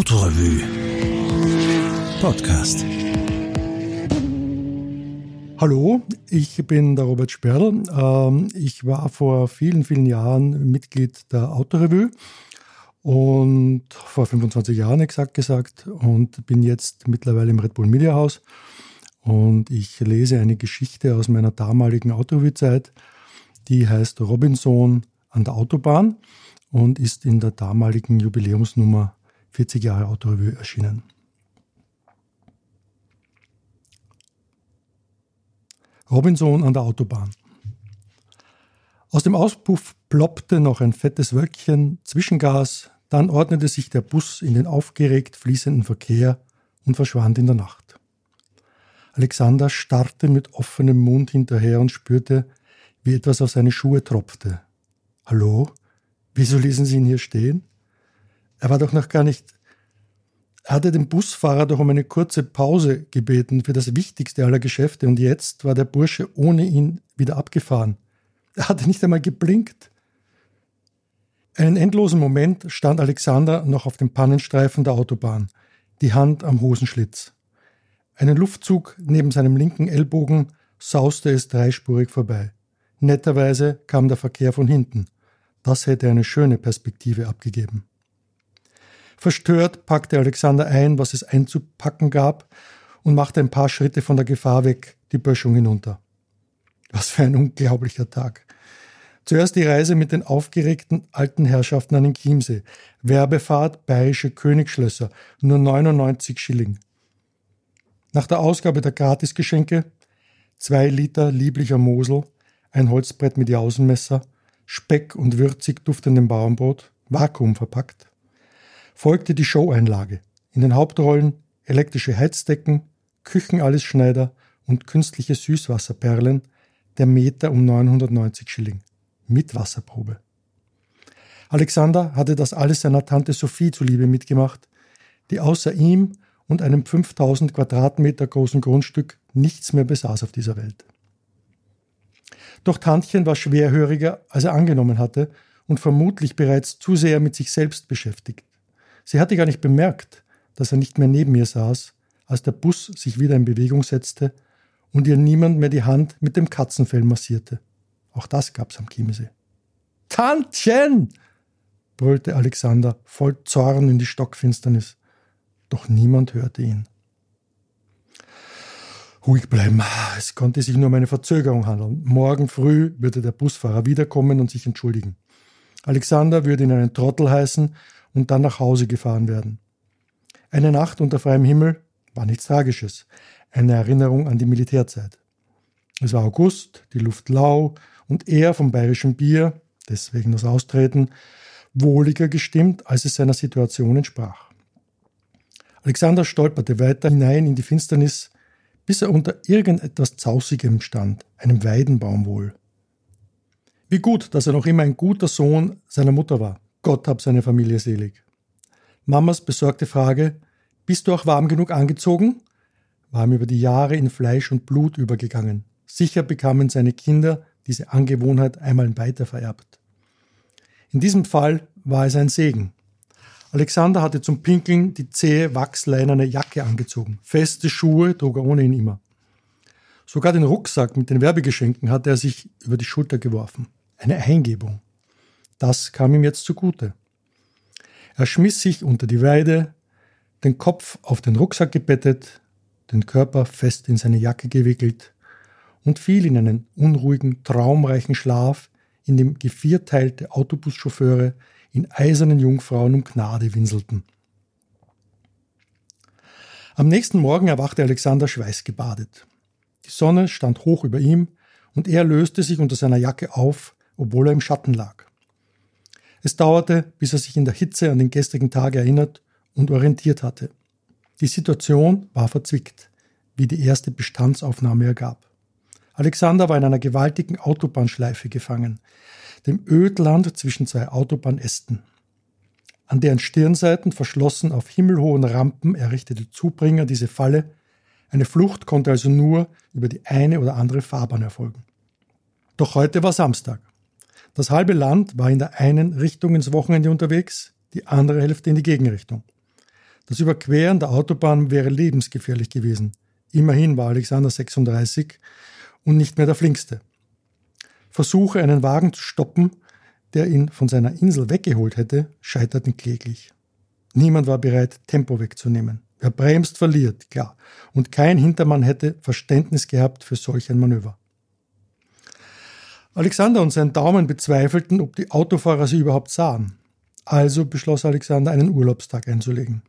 Autorevue Podcast. Hallo, ich bin der Robert Sperl. Ähm, ich war vor vielen, vielen Jahren Mitglied der Autorevue und vor 25 Jahren exakt gesagt und bin jetzt mittlerweile im Red Bull Media House und ich lese eine Geschichte aus meiner damaligen Autorevue-Zeit, die heißt Robinson an der Autobahn und ist in der damaligen Jubiläumsnummer 40 Jahre Autorevue erschienen. Robinson an der Autobahn. Aus dem Auspuff ploppte noch ein fettes Wölkchen, Zwischengas, dann ordnete sich der Bus in den aufgeregt fließenden Verkehr und verschwand in der Nacht. Alexander starrte mit offenem Mund hinterher und spürte, wie etwas auf seine Schuhe tropfte. Hallo? Wieso ließen Sie ihn hier stehen? Er war doch noch gar nicht. Er hatte den Busfahrer doch um eine kurze Pause gebeten für das wichtigste aller Geschäfte und jetzt war der Bursche ohne ihn wieder abgefahren. Er hatte nicht einmal geblinkt. Einen endlosen Moment stand Alexander noch auf dem Pannenstreifen der Autobahn, die Hand am Hosenschlitz. Einen Luftzug neben seinem linken Ellbogen sauste es dreispurig vorbei. Netterweise kam der Verkehr von hinten. Das hätte eine schöne Perspektive abgegeben. Verstört packte Alexander ein, was es einzupacken gab, und machte ein paar Schritte von der Gefahr weg, die Böschung hinunter. Was für ein unglaublicher Tag. Zuerst die Reise mit den aufgeregten alten Herrschaften an den Chiemsee. Werbefahrt Bayerische Königsschlösser, nur 99 Schilling. Nach der Ausgabe der Gratisgeschenke zwei Liter lieblicher Mosel, ein Holzbrett mit Jausenmesser, Speck und würzig duftendem Bauernbrot, Vakuum verpackt, folgte die Showeinlage. In den Hauptrollen elektrische Heizdecken, Küchenallesschneider und künstliche Süßwasserperlen, der Meter um 990 Schilling. Mit Wasserprobe. Alexander hatte das alles seiner Tante Sophie zuliebe mitgemacht, die außer ihm und einem 5000 Quadratmeter großen Grundstück nichts mehr besaß auf dieser Welt. Doch Tantchen war schwerhöriger, als er angenommen hatte und vermutlich bereits zu sehr mit sich selbst beschäftigt. Sie hatte gar nicht bemerkt, dass er nicht mehr neben ihr saß, als der Bus sich wieder in Bewegung setzte und ihr niemand mehr die Hand mit dem Katzenfell massierte. Auch das gab's am Chiemsee. Tantchen! brüllte Alexander voll Zorn in die Stockfinsternis. Doch niemand hörte ihn. Ruhig bleiben. Es konnte sich nur um eine Verzögerung handeln. Morgen früh würde der Busfahrer wiederkommen und sich entschuldigen. Alexander würde ihn einen Trottel heißen und dann nach Hause gefahren werden. Eine Nacht unter freiem Himmel war nichts Tragisches, eine Erinnerung an die Militärzeit. Es war August, die Luft lau und er vom bayerischen Bier, deswegen das Austreten, wohliger gestimmt, als es seiner Situation entsprach. Alexander stolperte weiter hinein in die Finsternis, bis er unter irgendetwas Zausigem stand, einem Weidenbaum wohl. Wie gut, dass er noch immer ein guter Sohn seiner Mutter war. Gott hab seine Familie selig. Mamas besorgte Frage, bist du auch warm genug angezogen? war ihm über die Jahre in Fleisch und Blut übergegangen. Sicher bekamen seine Kinder diese Angewohnheit einmal weiter vererbt. In diesem Fall war es ein Segen. Alexander hatte zum Pinkeln die zähe, wachsleinerne Jacke angezogen. Feste Schuhe trug er ohnehin immer. Sogar den Rucksack mit den Werbegeschenken hatte er sich über die Schulter geworfen. Eine Eingebung. Das kam ihm jetzt zugute. Er schmiss sich unter die Weide, den Kopf auf den Rucksack gebettet, den Körper fest in seine Jacke gewickelt und fiel in einen unruhigen, traumreichen Schlaf, in dem gevierteilte Autobuschauffeure in eisernen Jungfrauen um Gnade winselten. Am nächsten Morgen erwachte Alexander schweißgebadet. Die Sonne stand hoch über ihm und er löste sich unter seiner Jacke auf, obwohl er im Schatten lag. Es dauerte, bis er sich in der Hitze an den gestrigen Tag erinnert und orientiert hatte. Die Situation war verzwickt, wie die erste Bestandsaufnahme ergab. Alexander war in einer gewaltigen Autobahnschleife gefangen, dem Ödland zwischen zwei Autobahnästen. An deren Stirnseiten verschlossen auf himmelhohen Rampen errichtete Zubringer diese Falle. Eine Flucht konnte also nur über die eine oder andere Fahrbahn erfolgen. Doch heute war Samstag. Das halbe Land war in der einen Richtung ins Wochenende unterwegs, die andere Hälfte in die Gegenrichtung. Das Überqueren der Autobahn wäre lebensgefährlich gewesen. Immerhin war Alexander 36 und nicht mehr der flinkste. Versuche, einen Wagen zu stoppen, der ihn von seiner Insel weggeholt hätte, scheiterten kläglich. Niemand war bereit, Tempo wegzunehmen. Wer bremst, verliert, klar. Und kein Hintermann hätte Verständnis gehabt für solch ein Manöver. Alexander und sein Daumen bezweifelten, ob die Autofahrer sie überhaupt sahen. Also beschloss Alexander, einen Urlaubstag einzulegen.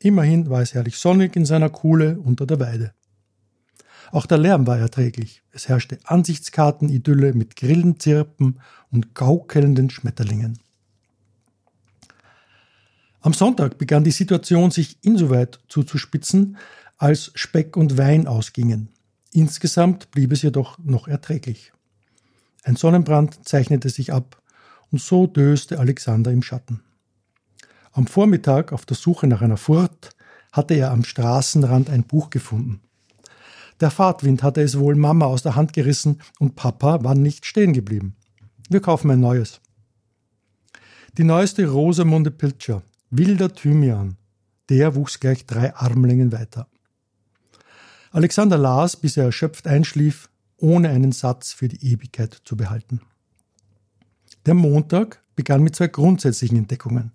Immerhin war es herrlich sonnig in seiner Kuhle unter der Weide. Auch der Lärm war erträglich. Es herrschte Ansichtskartenidylle mit Grillenzirpen und gaukelnden Schmetterlingen. Am Sonntag begann die Situation sich insoweit zuzuspitzen, als Speck und Wein ausgingen. Insgesamt blieb es jedoch noch erträglich. Ein Sonnenbrand zeichnete sich ab, und so döste Alexander im Schatten. Am Vormittag, auf der Suche nach einer Furt, hatte er am Straßenrand ein Buch gefunden. Der Fahrtwind hatte es wohl Mama aus der Hand gerissen und Papa war nicht stehen geblieben. Wir kaufen ein neues. Die neueste Rosamunde Pilcher, wilder Thymian, der wuchs gleich drei Armlängen weiter. Alexander las, bis er erschöpft einschlief, ohne einen Satz für die Ewigkeit zu behalten. Der Montag begann mit zwei grundsätzlichen Entdeckungen.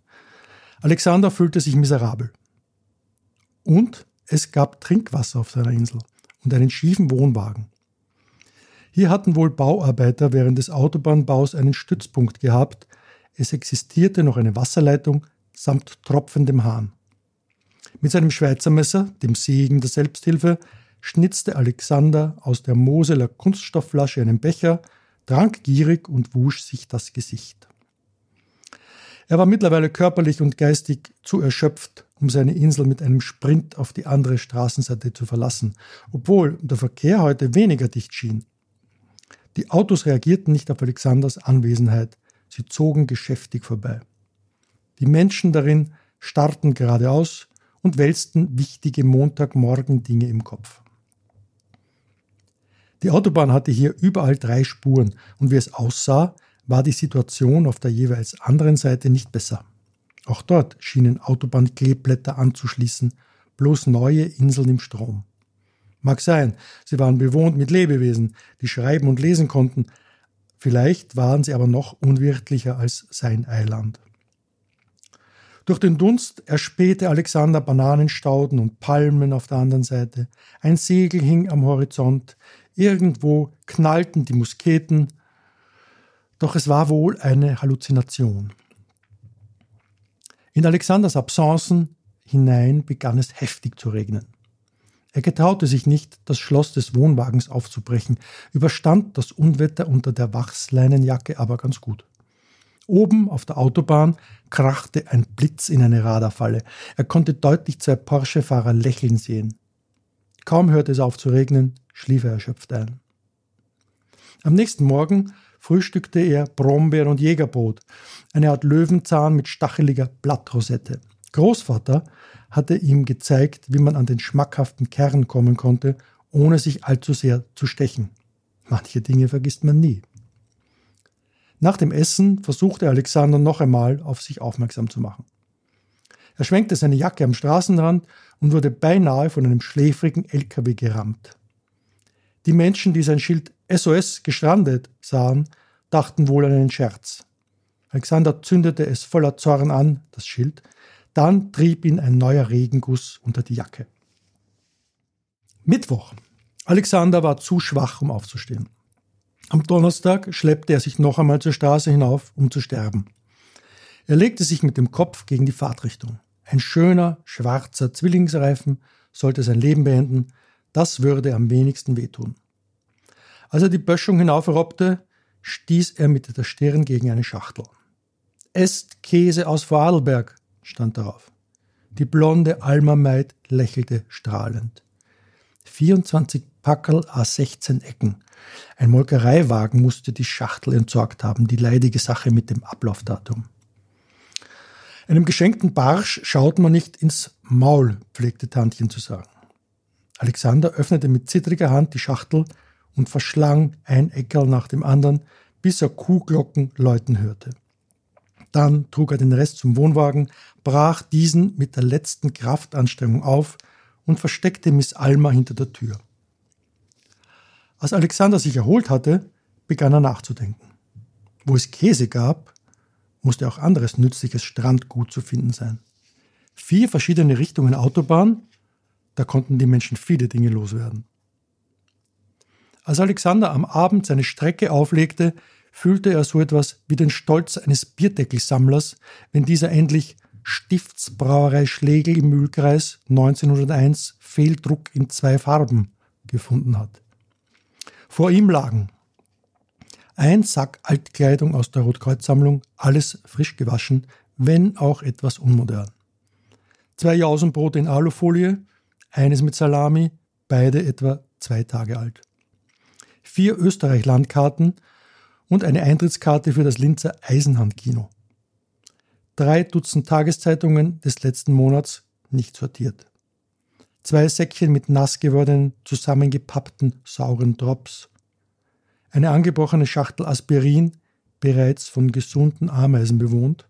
Alexander fühlte sich miserabel. Und es gab Trinkwasser auf seiner Insel und einen schiefen Wohnwagen. Hier hatten wohl Bauarbeiter während des Autobahnbaus einen Stützpunkt gehabt. Es existierte noch eine Wasserleitung samt tropfendem Hahn. Mit seinem Schweizer Messer, dem Segen der Selbsthilfe, schnitzte Alexander aus der Moseler Kunststoffflasche einen Becher, trank gierig und wusch sich das Gesicht. Er war mittlerweile körperlich und geistig zu erschöpft, um seine Insel mit einem Sprint auf die andere Straßenseite zu verlassen, obwohl der Verkehr heute weniger dicht schien. Die Autos reagierten nicht auf Alexanders Anwesenheit, sie zogen geschäftig vorbei. Die Menschen darin starrten geradeaus und wälzten wichtige Montagmorgen-Dinge im Kopf. Die Autobahn hatte hier überall drei Spuren und wie es aussah, war die Situation auf der jeweils anderen Seite nicht besser. Auch dort schienen Autobahnkleeblätter anzuschließen, bloß neue Inseln im Strom. Mag sein, sie waren bewohnt mit Lebewesen, die schreiben und lesen konnten, vielleicht waren sie aber noch unwirtlicher als sein Eiland. Durch den Dunst erspähte Alexander Bananenstauden und Palmen auf der anderen Seite. Ein Segel hing am Horizont. Irgendwo knallten die Musketen. Doch es war wohl eine Halluzination. In Alexanders Absenzen hinein begann es heftig zu regnen. Er getraute sich nicht, das Schloss des Wohnwagens aufzubrechen, überstand das Unwetter unter der Wachsleinenjacke aber ganz gut. Oben auf der Autobahn krachte ein Blitz in eine Radarfalle. Er konnte deutlich zwei Porsche-Fahrer lächeln sehen. Kaum hörte es auf zu regnen, schlief er erschöpft ein. Am nächsten Morgen frühstückte er Brombeer und Jägerbrot, eine Art Löwenzahn mit stacheliger Blattrosette. Großvater hatte ihm gezeigt, wie man an den schmackhaften Kern kommen konnte, ohne sich allzu sehr zu stechen. Manche Dinge vergisst man nie. Nach dem Essen versuchte Alexander noch einmal auf sich aufmerksam zu machen. Er schwenkte seine Jacke am Straßenrand und wurde beinahe von einem schläfrigen LKW gerammt. Die Menschen, die sein Schild SOS gestrandet sahen, dachten wohl an einen Scherz. Alexander zündete es voller Zorn an, das Schild, dann trieb ihn ein neuer Regenguss unter die Jacke. Mittwoch. Alexander war zu schwach, um aufzustehen. Am Donnerstag schleppte er sich noch einmal zur Straße hinauf, um zu sterben. Er legte sich mit dem Kopf gegen die Fahrtrichtung. Ein schöner, schwarzer Zwillingsreifen sollte sein Leben beenden, das würde am wenigsten wehtun. Als er die Böschung hinaufrobbte, stieß er mit der Stirn gegen eine Schachtel. Esst Käse aus Vorarlberg, stand darauf. Die blonde Alma-Maid lächelte strahlend. 24 Packerl a 16 Ecken. Ein Molkereiwagen musste die Schachtel entsorgt haben, die leidige Sache mit dem Ablaufdatum. Einem geschenkten Barsch schaut man nicht ins Maul, pflegte Tantchen zu sagen. Alexander öffnete mit zittriger Hand die Schachtel und verschlang ein Eckerl nach dem anderen, bis er Kuhglocken läuten hörte. Dann trug er den Rest zum Wohnwagen, brach diesen mit der letzten Kraftanstrengung auf und versteckte Miss Alma hinter der Tür. Als Alexander sich erholt hatte, begann er nachzudenken. Wo es Käse gab, musste auch anderes nützliches Strandgut zu finden sein. Vier verschiedene Richtungen Autobahn, da konnten die Menschen viele Dinge loswerden. Als Alexander am Abend seine Strecke auflegte, fühlte er so etwas wie den Stolz eines Bierdeckelsammlers, wenn dieser endlich Stiftsbrauerei Schlegel im Mühlkreis 1901 Fehldruck in zwei Farben gefunden hat. Vor ihm lagen ein Sack Altkleidung aus der Rotkreuzsammlung, alles frisch gewaschen, wenn auch etwas unmodern. Zwei Jausenbrote in Alufolie, eines mit Salami, beide etwa zwei Tage alt. Vier Österreich-Landkarten und eine Eintrittskarte für das Linzer Eisenhandkino. Drei Dutzend Tageszeitungen des letzten Monats nicht sortiert. Zwei Säckchen mit nass gewordenen, zusammengepappten, sauren Drops. Eine angebrochene Schachtel Aspirin, bereits von gesunden Ameisen bewohnt.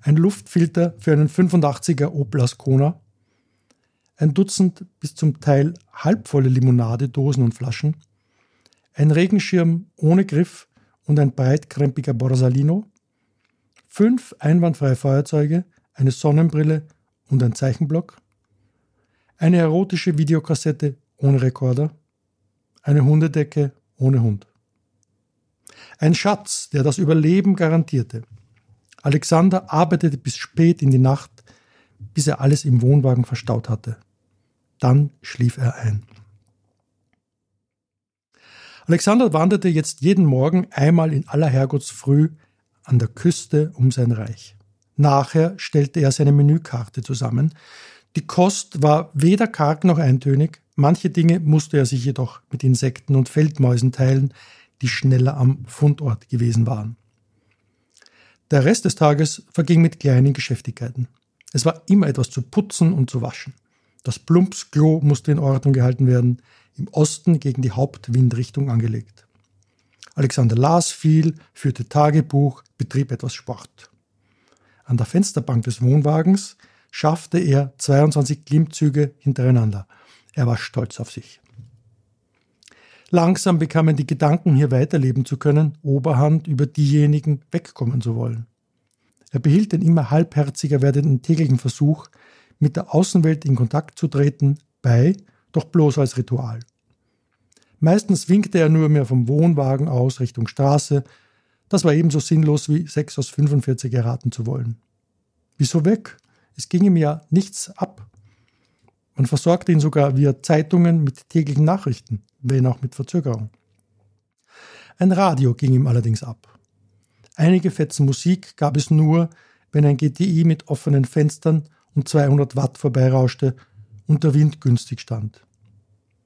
Ein Luftfilter für einen 85er Opel Ascona. Ein Dutzend bis zum Teil halbvolle Limonadedosen und Flaschen ein Regenschirm ohne Griff und ein breitkrempiger Borsalino, fünf einwandfreie Feuerzeuge, eine Sonnenbrille und ein Zeichenblock, eine erotische Videokassette ohne Rekorder, eine Hundedecke ohne Hund. Ein Schatz, der das Überleben garantierte. Alexander arbeitete bis spät in die Nacht, bis er alles im Wohnwagen verstaut hatte. Dann schlief er ein. Alexander wanderte jetzt jeden Morgen einmal in aller Herrgottsfrüh an der Küste um sein Reich. Nachher stellte er seine Menükarte zusammen. Die Kost war weder karg noch eintönig, manche Dinge musste er sich jedoch mit Insekten und Feldmäusen teilen, die schneller am Fundort gewesen waren. Der Rest des Tages verging mit kleinen Geschäftigkeiten. Es war immer etwas zu putzen und zu waschen. Das Plumpsklo musste in Ordnung gehalten werden, im Osten gegen die Hauptwindrichtung angelegt. Alexander las viel, führte Tagebuch, betrieb etwas Sport. An der Fensterbank des Wohnwagens schaffte er 22 Klimmzüge hintereinander. Er war stolz auf sich. Langsam bekamen die Gedanken, hier weiterleben zu können, Oberhand über diejenigen wegkommen zu wollen. Er behielt den immer halbherziger werdenden täglichen Versuch, mit der Außenwelt in Kontakt zu treten, bei doch bloß als Ritual. Meistens winkte er nur mehr vom Wohnwagen aus Richtung Straße. Das war ebenso sinnlos wie 6 aus 45 erraten zu wollen. Wieso weg? Es ging ihm ja nichts ab. Man versorgte ihn sogar via Zeitungen mit täglichen Nachrichten, wenn auch mit Verzögerung. Ein Radio ging ihm allerdings ab. Einige Fetzen Musik gab es nur, wenn ein GTI mit offenen Fenstern und 200 Watt vorbeirauschte und der Wind günstig stand.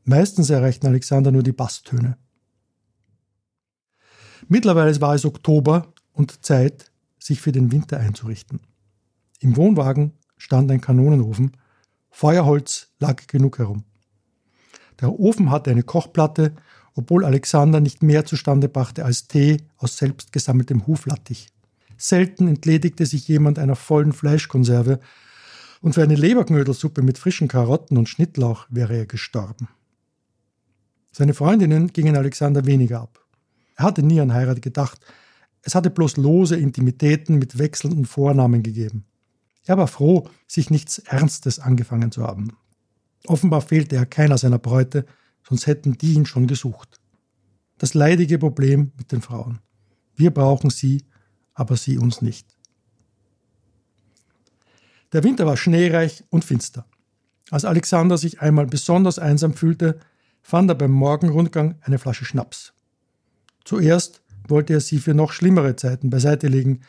Meistens erreichten Alexander nur die Basstöne. Mittlerweile war es Oktober und Zeit, sich für den Winter einzurichten. Im Wohnwagen stand ein Kanonenofen, Feuerholz lag genug herum. Der Ofen hatte eine Kochplatte, obwohl Alexander nicht mehr zustande brachte als Tee aus selbst gesammeltem Huflattich. Selten entledigte sich jemand einer vollen Fleischkonserve und für eine Leberknödelsuppe mit frischen Karotten und Schnittlauch wäre er gestorben. Seine Freundinnen gingen Alexander weniger ab. Er hatte nie an Heirat gedacht, es hatte bloß lose Intimitäten mit wechselnden Vornamen gegeben. Er war froh, sich nichts Ernstes angefangen zu haben. Offenbar fehlte er keiner seiner Bräute, sonst hätten die ihn schon gesucht. Das leidige Problem mit den Frauen. Wir brauchen sie, aber sie uns nicht. Der Winter war schneereich und finster. Als Alexander sich einmal besonders einsam fühlte, fand er beim Morgenrundgang eine Flasche Schnaps. Zuerst wollte er sie für noch schlimmere Zeiten beiseite legen,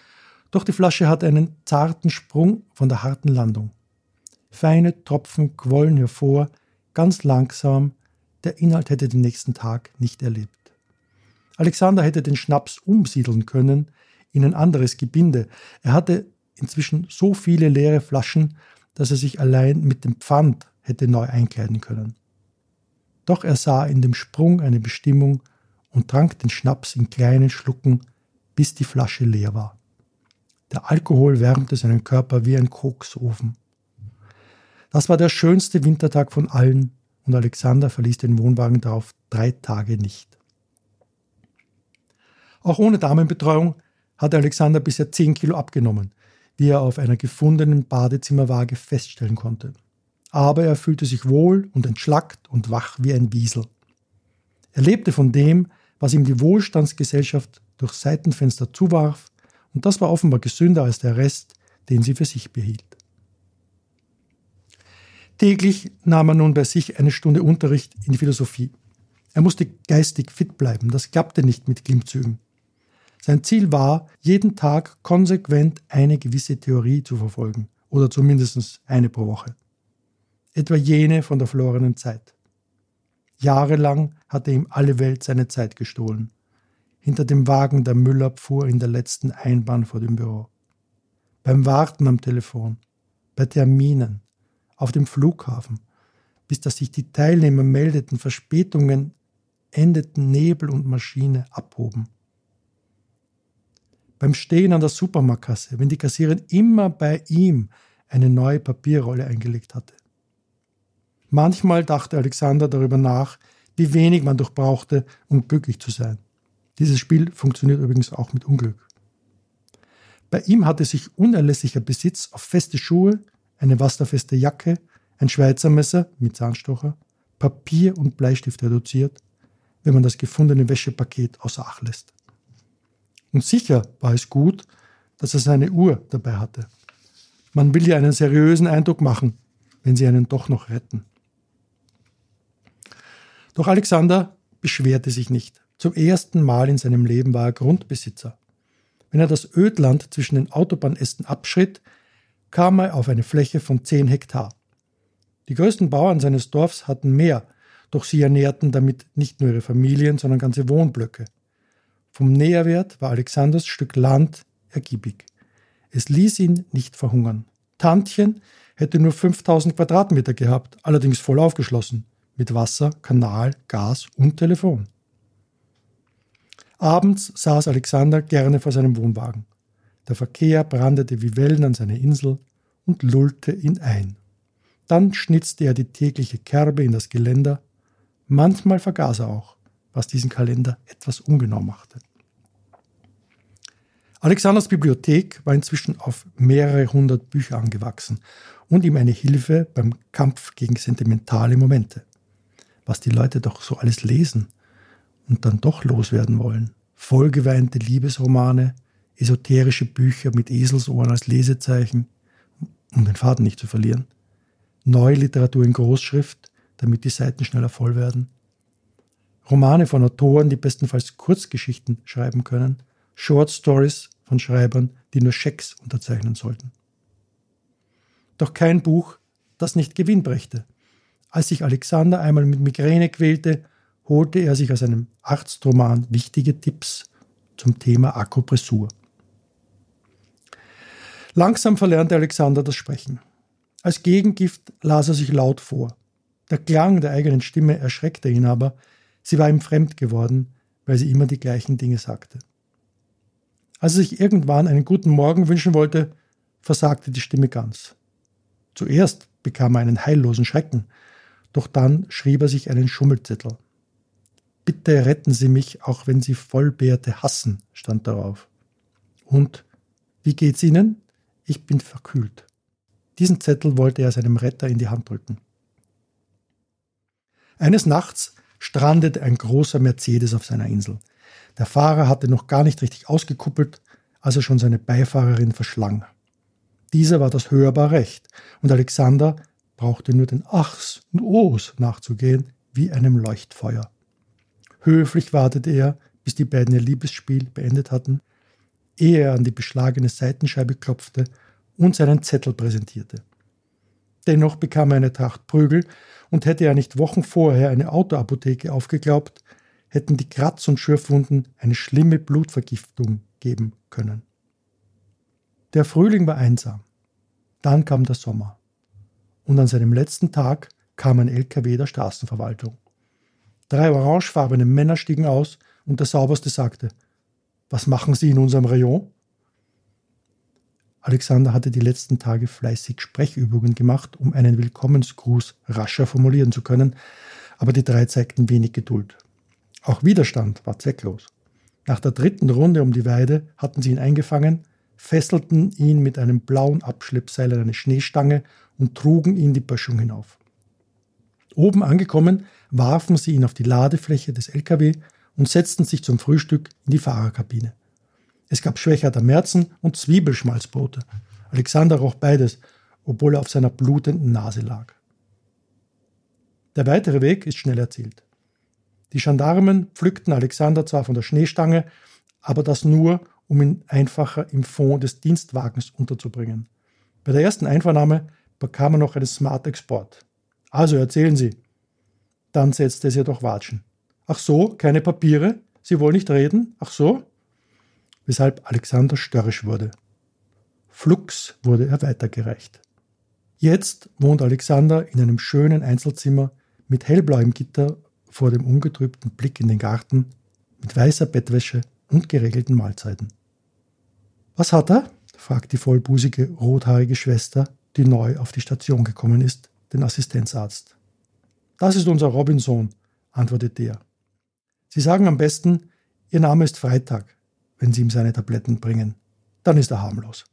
doch die Flasche hatte einen zarten Sprung von der harten Landung. Feine Tropfen quollen hervor, ganz langsam, der Inhalt hätte den nächsten Tag nicht erlebt. Alexander hätte den Schnaps umsiedeln können in ein anderes Gebinde. Er hatte inzwischen so viele leere Flaschen, dass er sich allein mit dem Pfand hätte neu einkleiden können. Doch er sah in dem Sprung eine Bestimmung und trank den Schnaps in kleinen Schlucken, bis die Flasche leer war. Der Alkohol wärmte seinen Körper wie ein Koksofen. Das war der schönste Wintertag von allen und Alexander verließ den Wohnwagen darauf drei Tage nicht. Auch ohne Damenbetreuung hatte Alexander bisher zehn Kilo abgenommen, wie er auf einer gefundenen Badezimmerwaage feststellen konnte. Aber er fühlte sich wohl und entschlackt und wach wie ein Wiesel. Er lebte von dem, was ihm die Wohlstandsgesellschaft durch Seitenfenster zuwarf, und das war offenbar gesünder als der Rest, den sie für sich behielt. Täglich nahm er nun bei sich eine Stunde Unterricht in Philosophie. Er musste geistig fit bleiben, das klappte nicht mit Klimmzügen. Sein Ziel war, jeden Tag konsequent eine gewisse Theorie zu verfolgen, oder zumindest eine pro Woche. Etwa jene von der verlorenen Zeit. Jahrelang hatte ihm alle Welt seine Zeit gestohlen. Hinter dem Wagen der Müllabfuhr in der letzten Einbahn vor dem Büro. Beim Warten am Telefon, bei Terminen, auf dem Flughafen, bis dass sich die Teilnehmer meldeten, Verspätungen endeten, Nebel und Maschine abhoben. Beim Stehen an der Supermarktkasse, wenn die Kassierin immer bei ihm eine neue Papierrolle eingelegt hatte. Manchmal dachte Alexander darüber nach, wie wenig man doch brauchte, um glücklich zu sein. Dieses Spiel funktioniert übrigens auch mit Unglück. Bei ihm hatte sich unerlässlicher Besitz auf feste Schuhe, eine wasserfeste Jacke, ein Schweizer Messer mit Zahnstocher, Papier und Bleistift reduziert, wenn man das gefundene Wäschepaket außer Acht lässt. Und sicher war es gut, dass er seine Uhr dabei hatte. Man will ja einen seriösen Eindruck machen, wenn sie einen doch noch retten. Doch Alexander beschwerte sich nicht. Zum ersten Mal in seinem Leben war er Grundbesitzer. Wenn er das Ödland zwischen den Autobahnästen abschritt, kam er auf eine Fläche von zehn Hektar. Die größten Bauern seines Dorfs hatten mehr, doch sie ernährten damit nicht nur ihre Familien, sondern ganze Wohnblöcke. Vom Nährwert war Alexanders Stück Land ergiebig. Es ließ ihn nicht verhungern. Tantchen hätte nur 5000 Quadratmeter gehabt, allerdings voll aufgeschlossen, mit Wasser, Kanal, Gas und Telefon. Abends saß Alexander gerne vor seinem Wohnwagen. Der Verkehr brandete wie Wellen an seine Insel und lullte ihn ein. Dann schnitzte er die tägliche Kerbe in das Geländer. Manchmal vergaß er auch, was diesen Kalender etwas ungenau machte. Alexanders Bibliothek war inzwischen auf mehrere hundert Bücher angewachsen und ihm eine Hilfe beim Kampf gegen sentimentale Momente. Was die Leute doch so alles lesen und dann doch loswerden wollen. Vollgeweinte Liebesromane, esoterische Bücher mit Eselsohren als Lesezeichen, um den Faden nicht zu verlieren, neue Literatur in Großschrift, damit die Seiten schneller voll werden, Romane von Autoren, die bestenfalls Kurzgeschichten schreiben können, Short Stories von Schreibern, die nur Schecks unterzeichnen sollten. Doch kein Buch, das nicht Gewinn brächte. Als sich Alexander einmal mit Migräne quälte, holte er sich aus einem Arztroman wichtige Tipps zum Thema Akupressur. Langsam verlernte Alexander das Sprechen. Als Gegengift las er sich laut vor. Der Klang der eigenen Stimme erschreckte ihn aber, sie war ihm fremd geworden, weil sie immer die gleichen Dinge sagte. Als er sich irgendwann einen guten Morgen wünschen wollte, versagte die Stimme ganz. Zuerst bekam er einen heillosen Schrecken, doch dann schrieb er sich einen Schummelzettel. Bitte retten Sie mich, auch wenn Sie Vollbärte hassen, stand darauf. Und wie geht's Ihnen? Ich bin verkühlt. Diesen Zettel wollte er seinem Retter in die Hand drücken. Eines Nachts strandete ein großer Mercedes auf seiner Insel. Der Fahrer hatte noch gar nicht richtig ausgekuppelt, als er schon seine Beifahrerin verschlang. Dieser war das hörbar recht, und Alexander brauchte nur den Achs und Ohs nachzugehen wie einem Leuchtfeuer. Höflich wartete er, bis die beiden ihr Liebesspiel beendet hatten, ehe er an die beschlagene Seitenscheibe klopfte und seinen Zettel präsentierte. Dennoch bekam er eine Tracht Prügel, und hätte er nicht Wochen vorher eine Autoapotheke aufgeglaubt, hätten die Kratz- und Schürfwunden eine schlimme Blutvergiftung geben können. Der Frühling war einsam. Dann kam der Sommer. Und an seinem letzten Tag kam ein LKW der Straßenverwaltung. Drei orangefarbene Männer stiegen aus und der Sauberste sagte, was machen Sie in unserem Rayon? Alexander hatte die letzten Tage fleißig Sprechübungen gemacht, um einen Willkommensgruß rascher formulieren zu können, aber die drei zeigten wenig Geduld. Auch Widerstand war zwecklos. Nach der dritten Runde um die Weide hatten sie ihn eingefangen, fesselten ihn mit einem blauen Abschleppseil an eine Schneestange und trugen ihn die Böschung hinauf. Oben angekommen, warfen sie ihn auf die Ladefläche des LKW und setzten sich zum Frühstück in die Fahrerkabine. Es gab Schwächerter Merzen und Zwiebelschmalzbrote. Alexander roch beides, obwohl er auf seiner blutenden Nase lag. Der weitere Weg ist schnell erzählt. Die Gendarmen pflückten Alexander zwar von der Schneestange, aber das nur, um ihn einfacher im Fond des Dienstwagens unterzubringen. Bei der ersten Einvernahme bekam er noch einen Smart Export. Also erzählen Sie. Dann setzte es jedoch Watschen. Ach so, keine Papiere? Sie wollen nicht reden? Ach so? Weshalb Alexander störrisch wurde. Flux wurde er weitergereicht. Jetzt wohnt Alexander in einem schönen Einzelzimmer mit hellblauem Gitter vor dem ungetrübten Blick in den Garten, mit weißer Bettwäsche und geregelten Mahlzeiten. Was hat er? fragt die vollbusige, rothaarige Schwester, die neu auf die Station gekommen ist, den Assistenzarzt. Das ist unser Robinson, antwortet der. Sie sagen am besten, Ihr Name ist Freitag, wenn Sie ihm seine Tabletten bringen. Dann ist er harmlos.